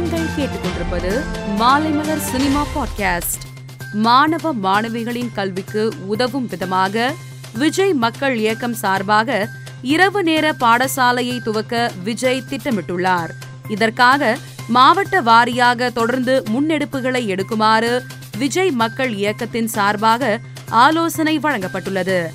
நீங்கள் கேட்டுக்கொண்டிருப்பது Maalaimalar cinema podcast. மாணவ மாணவிகளின் கல்விக்கு உதவும் விதமாக விஜய் மக்கள் இயக்கம் சார்பாக இரவு நேர பாடசாலையை துவக்க விஜய் திட்டமிட்டுள்ளார். இதற்காக மாவட்ட வாரியாக தொடர்ந்து முன்னெடுப்புகளை எடுக்குமாறு விஜய் மக்கள் இயக்கத்தின் சார்பாக ஆலோசனை வழங்கப்பட்டுள்ளது.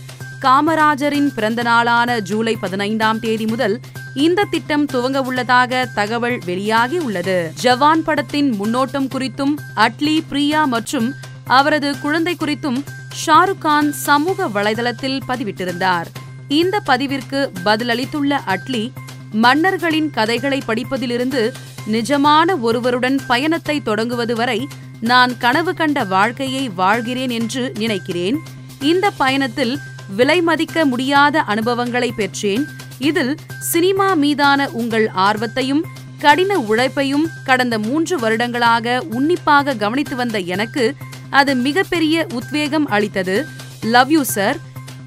காமராஜரின் பிறந்த நாளான ஜூலை பதினைந்தாம் தேதி முதல் இந்த திட்டம் துவங்க உள்ளதாக தகவல் வெளியாகி உள்ளது. ஜவான் படத்தின் முன்னோட்டம் குறித்தும் அட்லி பிரியா மற்றும் அவரது குழந்தை குறித்தும் ஷாருக் கான் சமூக வலைதளத்தில் பதிவிட்டிருந்தார். இந்த பதிவிற்கு பதிலளித்துள்ள அட்லி மன்னர்களின் கதைகளை படிப்பதிலிருந்து நிஜமான ஒருவருடன் பயணத்தை தொடங்குவது வரை நான் கனவு கண்ட வாழ்க்கையை வாழ்கிறேன் என்று நினைக்கிறேன். இந்த பயணத்தில் விலை மதிக்க முடியாத அனுபவங்களை பெற்றேன். இதில் சினிமா மீதான உங்கள் ஆர்வத்தையும் கடின உழைப்பையும் கடந்த மூன்று வருடங்களாக உன்னிப்பாக கவனித்து வந்த எனக்கு அது மிகப்பெரிய உத்வேகம் அளித்தது. லவ் யூ சார்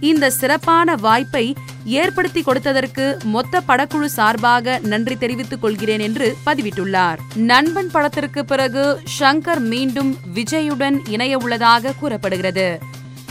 இந்த சிறப்பான வாய்ப்பை ஏற்படுத்தி கொடுத்ததற்கு மொத்த படக்குழு சார்பாக நன்றி தெரிவித்துக் கொள்கிறேன் என்று பதிவிட்டுள்ளார். நண்பன் படத்திற்கு பிறகு ஷங்கர் மீண்டும் விஜயுடன் இணைய உள்ளதாக கூறப்படுகிறது.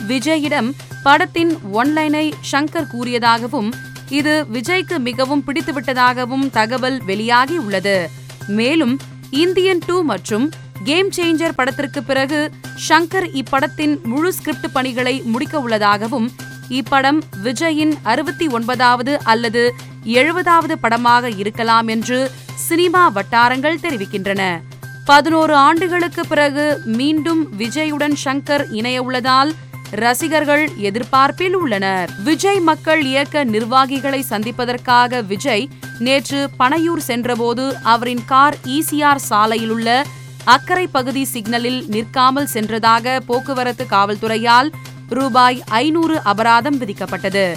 விஜயிடம் படத்தின் ஒன்லைனை ஷங்கர் கூறியதாகவும் இது விஜய்க்கு மிகவும் பிடித்துவிட்டதாகவும் தகவல் வெளியாகி உள்ளது மேலும் இந்தியன் டூ மற்றும் கேம் சேஞ்சர் படத்திற்கு பிறகு ஷங்கர் இப்படத்தின் முழு ஸ்கிரிப்ட் பணிகளை முடிக்க உள்ளதாகவும் இப்படம் விஜயின் அறுபத்தி ஒன்பதாவது அல்லது எழுபதாவது படமாக இருக்கலாம் என்று சினிமா வட்டாரங்கள் தெரிவிக்கின்றன. பதினோரு ஆண்டுகளுக்கு பிறகு மீண்டும் விஜயுடன் ஷங்கர் இணைய உள்ளதால் ரசிகர்கள் எதிர்பார்ப்பில் உள்ளனர். விஜய் மக்கள் இயக்க நிர்வாகிகளை சந்திப்பதற்காக விஜய் நேற்று பனையூர் சென்றபோது அவரின் கார் ஈசிஆர் சாலையில் உள்ள அக்கரை பகுதி சிக்னலில் நிற்காமல் சென்றதாக போக்குவரத்து காவல்துறையால் ரூபாய் ஐநூறு அபராதம் விதிக்கப்பட்டது.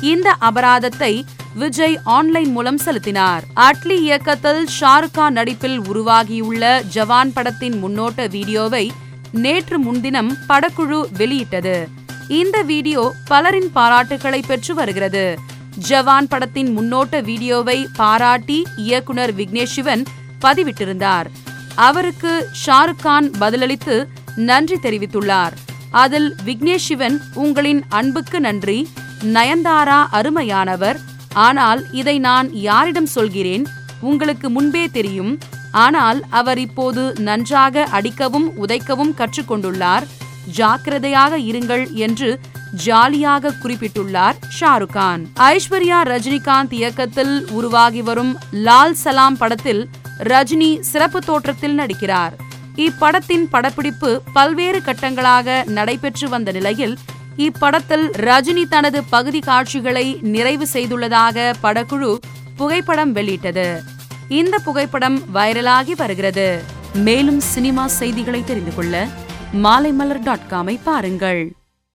இந்த அபராதத்தை விஜய் ஆன்லைன் மூலம் செலுத்தினார். அட்லி இயக்கத்தில் ஷாருக் கான் நடிப்பில் உருவாகியுள்ள ஜவான் படத்தின் முன்னோட்ட வீடியோவை நேற்று முன்தினம் படக்குழு வெளியிட்டது. இந்த வீடியோ பலரின் பாராட்டுகளை பெற்று வருகிறது. ஜவான் படத்தின் முன்னோட்ட வீடியோவை பாராட்டி இயக்குனர் விக்னேஷ் சிவன் பதிவிட்டிருந்தார். அவருக்கு ஷாருக் கான் பதிலளித்து நன்றி தெரிவித்துள்ளார். அதில் விக்னேஷ் சிவன் உங்களின் அன்புக்கு நன்றி நயன்தாரா அருமையானவர் ஆனால் இதை நான் யாரிடம் சொல்கிறேன்? உங்களுக்கு முன்பே தெரியும் ஆனால் அவர் இப்போது நன்றாக அடிக்கவும் உதைக்கவும் கற்றுக்கொண்டுள்ளார். ஜாக்கிரதையாக இருங்கள் என்று ஜாலியாக குறிப்பிட்டுள்ளார் ஷாருக் கான். ஐஸ்வர்யா ரஜினிகாந்த் இயக்கத்தில் உருவாகி வரும் லால் சலாம் படத்தில் ரஜினி சிறப்பு தோற்றத்தில் நடிக்கிறார். இப்படத்தின் படப்பிடிப்பு பல்வேறு கட்டங்களாக நடைபெற்று வந்த நிலையில் இப்படத்தில் ரஜினி தனது பகுதி காட்சிகளை நிறைவு செய்துள்ளதாக படக்குழு புகைப்படம் வெளியிட்டது. இந்த புகைப்படம் வைரலாகி வருகிறது. மேலும் சினிமா செய்திகளை தெரிந்து கொள்ள மாலைமலர் டாட் காமை பாருங்கள்.